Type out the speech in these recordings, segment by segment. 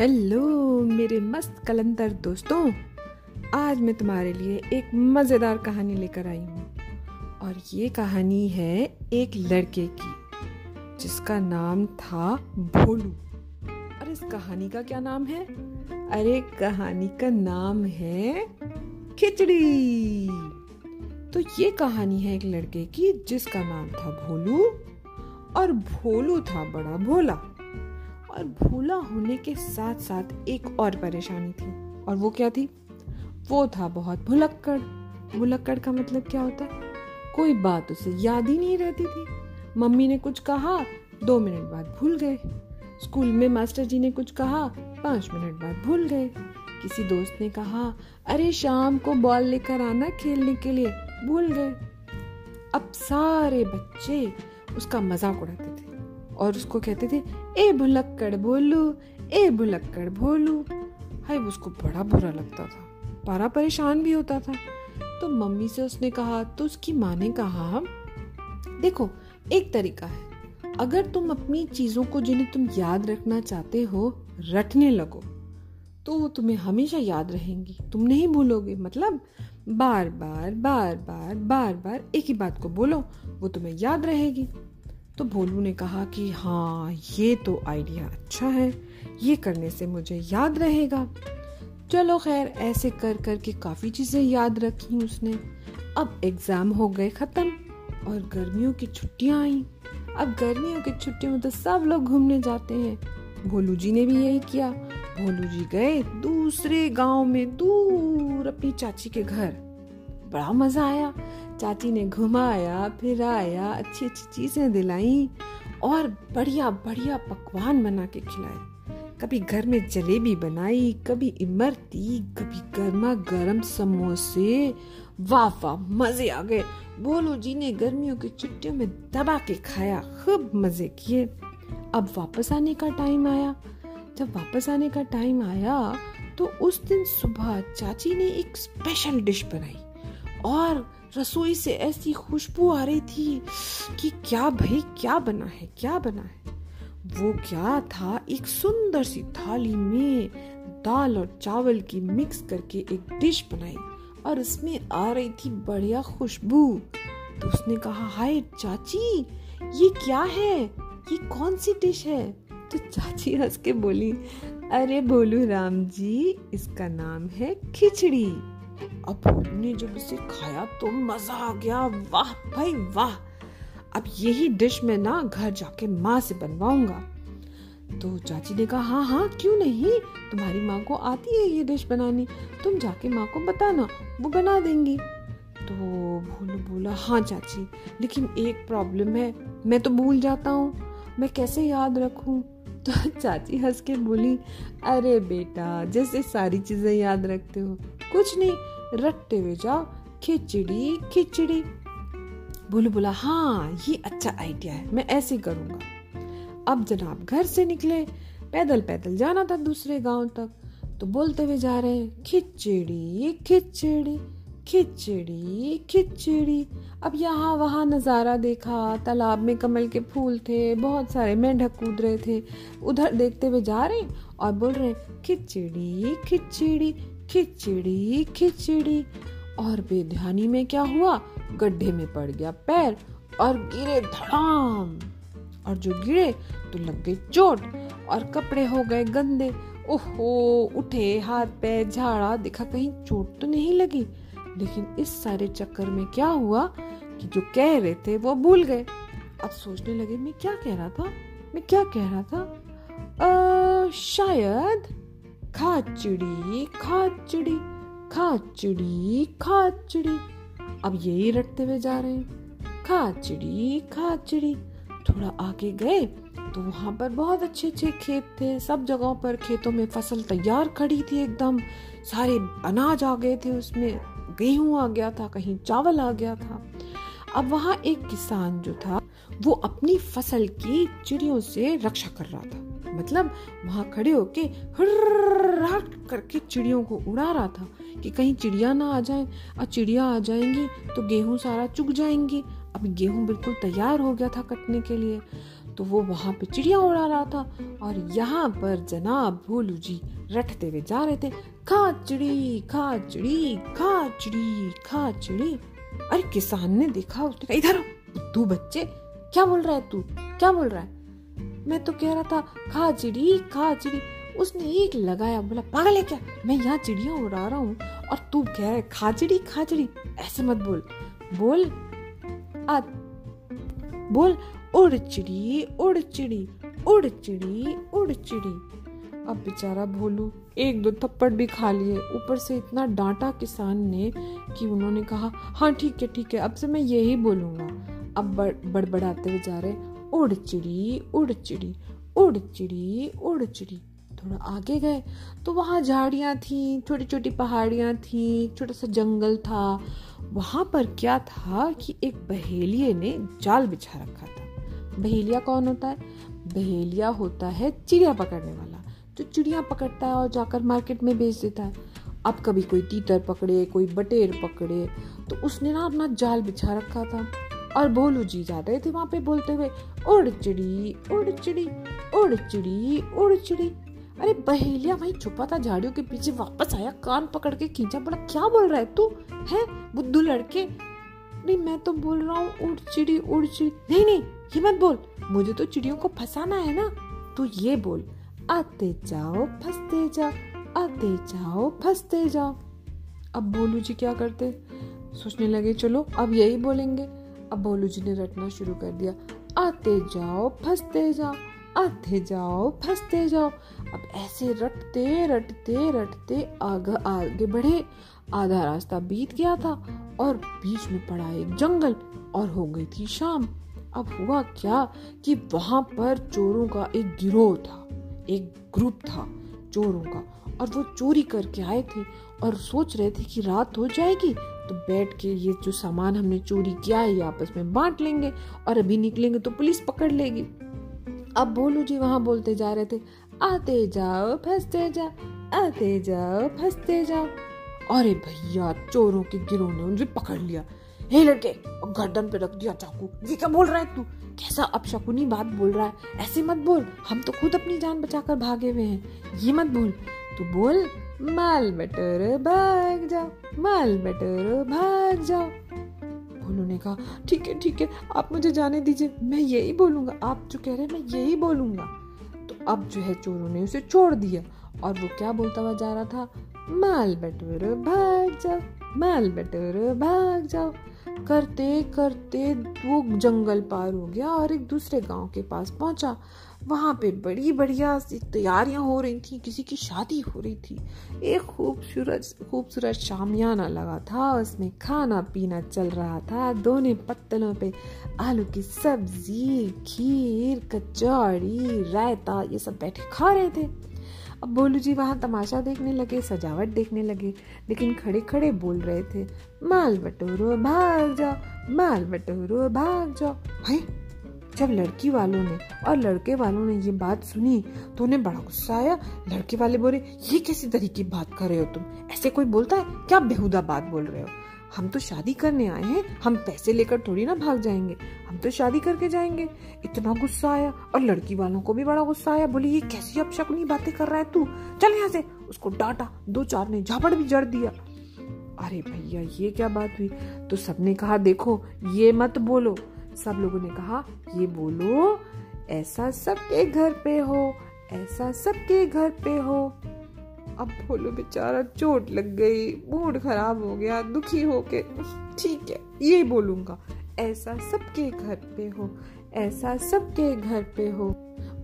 Hello मेरे मस्त कलंदर दोस्तों। आज मैं तुम्हारे लिए एक मज़ेदार कहानी लेकर आई हूँ। और ये कहानी है एक लड़के की, जिसका नाम था भोलू। और इस कहानी का क्या नाम है? अरे कहानी का नाम है खिचड़ी। तो ये कहानी है एक लड़के की, जिसका नाम था भोलू। और भोलू था बड़ा भोला। और भोला होने के साथ साथ एक और परेशानी थी। और वो क्या थी? वो था बहुत भुलक्कड़। भुलक्कड़ का मतलब क्या होता है? कोई बात उसे याद ही नहीं रहती थी। मम्मी ने कुछ कहा, दो मिनट बाद भूल गए। स्कूल में मास्टर जी ने कुछ कहा, पाँच मिनट बाद भूल गए। किसी दोस्त ने कहा, अरे शाम को बॉल लेकर आना खेलने के लिए। भूल गए। अब सारे बच्चे उसका मज़ाक उड़ाते थे। और उसको कहते थे, ए भुलक्कड़ भोलू ए भुलक्कड़ भोलू हाय उसको बड़ा बुरा लगता था पारा परेशान भी होता था। तो मम्मी से उसने कहा तो उसकी माँ ने कहा, देखो, एक तरीका है। अगर तुम अपनी चीज़ों को जिन्हें तुम याद रखना चाहते हो, रटने लगो तो वो तुम्हें हमेशा याद रहेंगी। तुम नहीं भूलोगे मतलब बार बार बार बार बार बार एक ही बात को बोलो, वो तुम्हें याद रहेगी। तो भोलू ने कहा कि हाँ ये तो आइडिया अच्छा है। ये करने से मुझे याद रहेगा। चलो खैर, ऐसे कर कर के काफ़ी चीज़ें याद रखी उसने। अब एग्ज़ाम हो गए ख़त्म और गर्मियों की छुट्टियाँ आई। अब गर्मियों की छुट्टियों में तो सब लोग घूमने जाते हैं। भोलू जी ने भी यही किया। भोलू जी गए दूसरे गाँव में, दूर अपनी चाची के घर। बड़ा मज़ा आया। चाची ने घुमाया, फिराया अच्छी अच्छी चीज़ें दिलाई और बढ़िया बढ़िया पकवान बना के खिलाए। कभी घर में जलेबी बनाई, कभी इमरती, कभी गर्मा गर्म समोसे। वाह वाह, मज़े आ गए। बोलो, जी ने गर्मियों की छुट्टियों में दबा के खाया, खूब मज़े किए। अब वापस आने का टाइम आया। जब वापस आने का टाइम आया तो उस दिन सुबह चाची ने एक स्पेशल डिश बनाई और रसोई से ऐसी खुशबू आ रही थी कि क्या भाई, क्या बना है, क्या बना है? वो क्या था? एक सुंदर सी थाली में दाल और चावल की मिक्स करके एक डिश बनाई और उसमें आ रही थी बढ़िया खुशबू। तो उसने कहा, हाय चाची, ये क्या है? ये कौन सी डिश है? तो चाची हंस के बोली, अरे बोलू राम जी, इसका नाम है खिचड़ी। भोलू ने जब इसे खाया तो मज़ा आ गया। वाह भाई, वाह। अब यही डिश मैं ना घर जाके माँ से बनवाऊँगा। तो चाची ने कहा हाँ हाँ क्यों नहीं? तुम्हारी माँ को आती है ये डिश बनानी। तुम जाके माँ को बताना, वो बना देंगी। तो भोलू बोला हाँ चाची, लेकिन एक प्रॉब्लम है, मैं तो भूल जाता हूँ। मैं कैसे याद रखूँ? तो चाची हंस के बोली, अरे बेटा, जैसे सारी चीज़ें याद रखते हो। कुछ नहीं रटते हुए जाओ, खिचड़ी खिचड़ी। बोलो, बोला हाँ ये अच्छा आइडिया है, मैं ऐसे करूँगा। अब जनाब घर से निकले, पैदल पैदल जाना था दूसरे गाँव तक। तो बोलते हुए जा रहे हैं, खिचड़ी खिचड़ी। खिचड़ी खिचड़ी। अब यहाँ वहाँ नज़ारा देखा, तालाब में कमल के फूल थे, बहुत सारे मेंढक कूद रहे थे। उधर देखते हुए जा रहे और बोल रहे, खिचड़ी खिचड़ी खिचड़ी खिचड़ी। और बेध्यानी में क्या हुआ? गड्ढे में पड़ गया पैर और गिरे धड़ाम। और जो गिरे तो लग गई चोट और कपड़े हो गए गंदे। ओहो, उठे, हाथ, पैर, झाड़ा, देखा कहीं चोट तो नहीं लगी। लेकिन इस सारे चक्कर में क्या हुआ कि जो कह रहे थे वो भूल गए। अब सोचने लगे मैं क्या कह रहा था? मैं क्या कह रहा था? आ, शायद खाचड़ी खाचड़ी खाचड़ी खाचड़ी। अब यही रटते हुए जा रहे हैं। खाचड़ी खाचड़ी। थोड़ा आगे गए तो वहाँ पर बहुत अच्छे अच्छे खेत थे। सब जगहों पर खेतों में फ़सल तैयार खड़ी थी एकदम। सारे अनाज आ गए थे उसमें। गेहूँ आ गया था, कहीं चावल आ गया था। अब वहाँ एक किसान जो था, वो अपनी फ़सल की चिड़ियों से रक्षा कर रहा था। मतलब वहाँ खड़े होके करके चिड़ियों को उड़ा रहा था कि कहीं चिड़िया ना आ जाए और चिड़िया आ जाएँगी तो गेहूँ सारा चुग जाएँगी अब गेहूँ बिल्कुल तैयार हो गया था कटने के लिए तो वो वहाँ पे चिड़िया उड़ा रहा था और यहाँ पर जनाब भोलू जी रटते हुए जा रहे थे। खा चिड़ी खा चिड़ी खा चिड़ी खा चिड़ी। अरे किसान ने देखा उसने कहा, इधर तू बच्चे, क्या बोल रहा है तू? क्या बोल रहा है? मैं तो कह रहा था, खा चिड़ी खा चिड़ी। उसने एक लगाया, बोला, पागल है क्या? मैं यहाँ चिड़िया उड़ा रहा हूँ और तू कह रहा है खाचड़ी खाचड़ी ऐसे मत बोल। बोल, आ, बोल उड़ चिड़ी उड़ चिड़ी उड़ चिड़ी उड़ चिड़ी अब बेचारा भोलू, एक दो थप्पड़ भी खा लिए। ऊपर से इतना डांटा किसान ने कि उन्होंने कहा हाँ ठीक है ठीक है, अब से मैं यही बोलूँगा। अब बड़बड़ाते हुए जा रहे उड़ चिड़ी उड़ चिड़ी उड़ चिड़ी उड़ चिड़ी थोड़ा आगे गए तो वहाँ झाड़ियाँ थी छोटी छोटी पहाड़ियाँ थी, छोटा सा जंगल था। वहाँ पर क्या था कि एक बहेलिए ने जाल बिछा रखा था। बहेलिया कौन होता है? बहेलिया होता है चिड़िया पकड़ने वाला, जो चिड़िया पकड़ता है और जाकर मार्केट में बेच देता है। अब कभी कोई तीतर पकड़े, कोई बटेर पकड़े तो उसने ना अपना जाल बिछा रखा था। और भोलू जी जा रहे थे वहाँ पे बोलते हुए, उड़ चिड़ी उड़ चिड़ी उड़ चिड़ी उड़ चिड़ी। अरे बहेलिया भाई छुपा था झाड़ियों के पीछे, वापस आया, कान पकड़ के खींचा बोला क्या बोल रहा है तू? है, बुद्धू लड़के? नहीं, मैं तो बोल रहा हूँ, उड़ चिड़ी उड़ चिड़ी। नहीं नहीं ये मत बोल, मुझे तो चिड़ियों को फंसाना है ना। तू ये बोल, आते जाओ, फंसते जाओ आते जाओ, फंसते जाओ। अब बोलू जी क्या करते? सोचने लगे, चलो, अब यही बोलेंगे। अब बोलू जी ने रटना शुरू कर दिया, आते जाओ, फंसते जाओ आते जाओ, फंसते जाओ। अब ऐसे रटते रटते रटते आगे आगे बढ़े। आधा रास्ता बीत गया था और बीच में पड़ा एक जंगल और हो गई थी शाम। अब हुआ क्या कि वहाँ पर चोरों का एक गिरोह था, एक ग्रुप था चोरों का, और वो चोरी करके आए थे और सोच रहे थे कि रात हो जाएगी तो बैठ के ये जो सामान हमने चोरी किया है, ये आपस में बांट लेंगे और अभी निकलेंगे तो पुलिस पकड़ लेगी। अब बोलू जी वहाँ बोलते जा रहे थे, आते जाओ, फंसते जाओ आते जाओ, फंसते जाओ। अरे भैया, चोरों के गिरोह ने उनसे पकड़ लिया। हे लड़के गर्दन पे रख दिया चाकू। ये क्या बोल रहा है तू? कैसा अब शकुनी बात बोल रहा है? ऐसे मत बोल। हम तो खुद अपनी जान बचाकर भागे हुए हैं। ये मत बोल। तू बोल, माल बटर भाग जाओ माल बटर भाग जाओ उन्होंने कहा, ठीक है ठीक है, आप मुझे जाने दीजिए। मैं यही बोलूँगा। आप जो कह रहे हैं, मैं यही बोलूँगा। तो अब जो है चोरों ने उसे छोड़ दिया और वो क्या बोलता हुआ जा रहा था? माल बटोर भाग जाओ माल बटोर भाग जाओ करते करते वो जंगल पार हो गया और एक दूसरे गाँव के पास पहुँचा। वहाँ पे बड़ी बढ़िया तैयारियाँ हो रही थी, किसी की शादी हो रही थी। एक खूबसूरत खूबसूरत शामियाना लगा था, उसमें खाना पीना चल रहा था, दोनों पत्तलों पे आलू की सब्ज़ी, खीर, कचौड़ी, रायता, ये सब बैठे खा रहे थे। अब बोलू जी, वहाँ तमाशा देखने लगे, सजावट देखने लगे, लेकिन खड़े खड़े बोल रहे थे, माल बटोरो, भाग जाओ, माल बटोरो, भाग जाओ। भाई, जब लड़की वालों ने और लड़के वालों ने ये बात सुनी तो उन्हें बड़ा गुस्सा आया। लड़के वाले बोले, ये कैसी तरीके की बात कर रहे हो तुम? ऐसे कोई बोलता है? क्या बेहुदा बात बोल रहे हो? हम तो शादी करने आए हैं, हम पैसे लेकर थोड़ी ना भाग जाएँगे। हम तो शादी करके जाएँगे। इतना गुस्सा आया और लड़की वालों को भी बड़ा गुस्सा आया। बोली, ये कैसी अब शकुनी बातें कर रहा है तू? चल यहाँ से। उसको डांटा, दो चार ने झापड़ भी जड़ दिया। अरे भैया, ये क्या बात हुई? तो सबने कहा, देखो, ये मत बोलो। सब लोगों ने कहा, ये बोलो, ऐसा सबके घर पे हो, ऐसा सबके घर पे हो। अब बोलो, बेचारा चोट लग गई, मूड खराब हो गया, दुखी हो के ठीक है, ये बोलूँगा, ऐसा सबके घर पे हो, ऐसा सबके घर पे हो।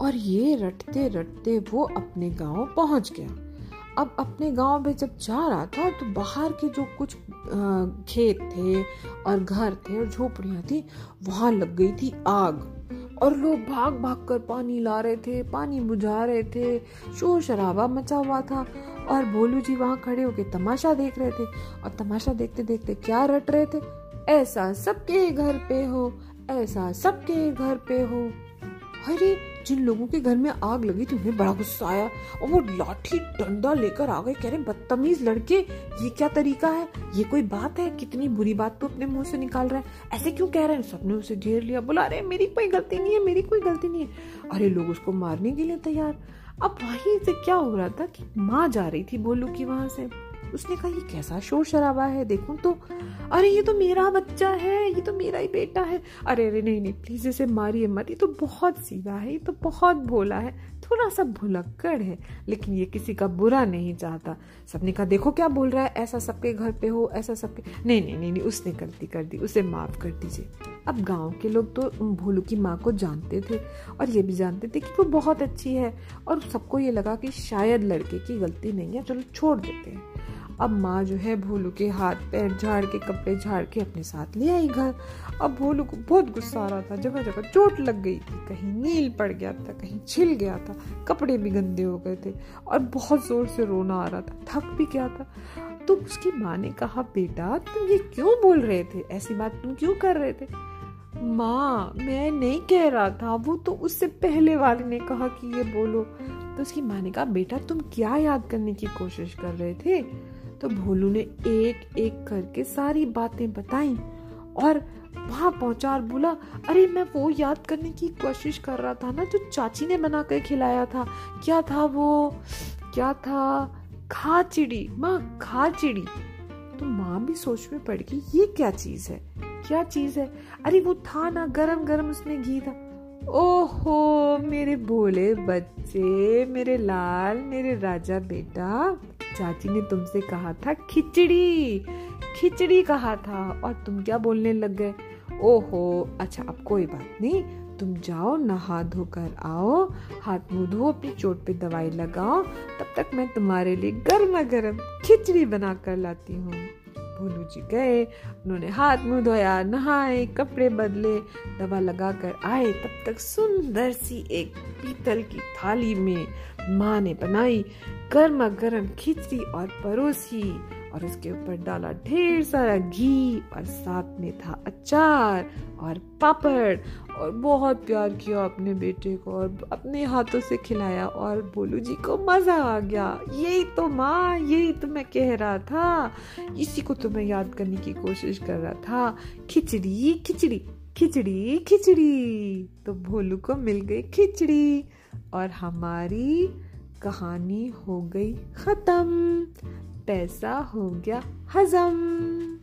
और ये रटते रटते वो अपने गाँव पहुँच गया। अब अपने गाँव में जब जा रहा था तो बाहर के जो कुछ खेत थे और घर थे और झोपड़ियाँ थी, वहाँ लग गई थी आग। और लोग भाग भाग कर पानी ला रहे थे, पानी बुझा रहे थे। शोर शराबा मचा हुआ था और भोलू जी वहाँ खड़े होके तमाशा देख रहे थे और तमाशा देखते देखते क्या रट रहे थे? ऐसा सबके घर पे हो, ऐसा सबके घर पे हो। अरे जिन लोगों के घर में आग लगी थी, उन्हें बड़ा गुस्सा आया और वो लाठी डंडा लेकर आ गए। कह रहे बदतमीज लड़के, ये क्या तरीका है? ये कोई बात है? कितनी बुरी बात तो अपने मुँह से निकाल रहा है? ऐसे क्यों कह रहे हैं? सबने उसे घेर लिया। बोला, अरे, मेरी कोई गलती नहीं है, मेरी कोई गलती नहीं है। अरे, लोग उसको मारने के लिए तैयार। अब वहीं से क्या हो रहा था कि माँ जा रही थी बोलू की वहाँ से। उसने कहा, ये कैसा शोर शराबा है? देखूँ तो। अरे, ये तो मेरा बच्चा है, ये तो मेरा ही बेटा है। अरे अरे, नहीं नहीं प्लीज़ इसे मारिए मत, ये तो बहुत सीधा है, ये तो बहुत भोला है, थोड़ा सा भुलक्कड़ है, लेकिन ये किसी का बुरा नहीं चाहता। सबने कहा, देखो क्या बोल रहा है, ऐसा सबके घर पे हो, ऐसा सबके नहीं नहीं नहीं नहीं, उसने गलती कर दी, उसे माफ़ कर दीजिए। अब गाँव के लोग तो भोलू की माँ को जानते थे, और ये भी जानते थे कि वो बहुत अच्छी है, और सबको ये लगा कि शायद लड़के की गलती नहीं है, चलो छोड़ देते हैं। अब माँ जो है भोलू के हाथ पैर झाड़ के कपड़े झाड़ के अपने साथ ले आई घर। अब भोलू को बहुत गुस्सा आ रहा था जगह जगह चोट लग गई थी। कहीं नील पड़ गया था, कहीं छिल गया था, कपड़े भी गंदे हो गए थे और बहुत ज़ोर से रोना आ रहा था, थक भी गया था। तो उसकी माँ ने कहा, बेटा, तुम ये क्यों बोल रहे थे? ऐसी बात तुम क्यों कर रहे थे? माँ, मैं नहीं कह रहा था। वो तो उससे पहले वाले ने कहा कि ये बोलो। तो उसकी माँ ने कहा, बेटा, तुम क्या याद करने की कोशिश कर रहे थे? तो भोलू ने एक एक करके सारी बातें बताई और वहाँ पहुँचा और बोला, अरे, मैं वो याद करने की कोशिश कर रहा था ना, जो चाची ने बना कर खिलाया था। क्या था वो? क्या था? खा चिड़ी माँ खा चिड़ी तो माँ भी सोच में पड़ गई, ये क्या चीज़ है? क्या चीज़ है? अरे, वो था ना गरम गरम उसमें घी था। ओहो, मेरे भोले बच्चे, मेरे लाल, मेरे राजा बेटा चाची ने तुमसे कहा था, खिचड़ी खिचड़ी कहा था। और तुम क्या बोलने लग गए? ओहो अच्छा अब कोई बात नहीं। तुम जाओ, नहा धोकर आओ, हाथ मुँह धो, अपनी चोट पे दवाई लगाओ। तब तक मैं तुम्हारे लिए गर्मा गर्म खिचड़ी बना कर लाती हूँ। भोलू जी गए, उन्होंने हाथ मुँह धोया नहाए, कपड़े बदले, दवा लगा कर आए, तब तक सुंदर सी एक पीतल की थाली में माँ ने बनाई, गर्मा गर्म खिचड़ी और परोसी, और उसके ऊपर डाला ढेर सारा घी, और साथ में था अचार और पापड़ और बहुत प्यार किया अपने बेटे को और अपने हाथों से खिलाया और बोलू, जी को मज़ा आ गया। यही तो माँ, यही तो मैं कह रहा था। इसी को तो मैं याद करने की कोशिश कर रहा था। खिचड़ी खिचड़ी खिचड़ी खिचड़ी। तो भोलू को मिल गई खिचड़ी और हमारी कहानी हो गई खत्म। पैसा हो गया हजम।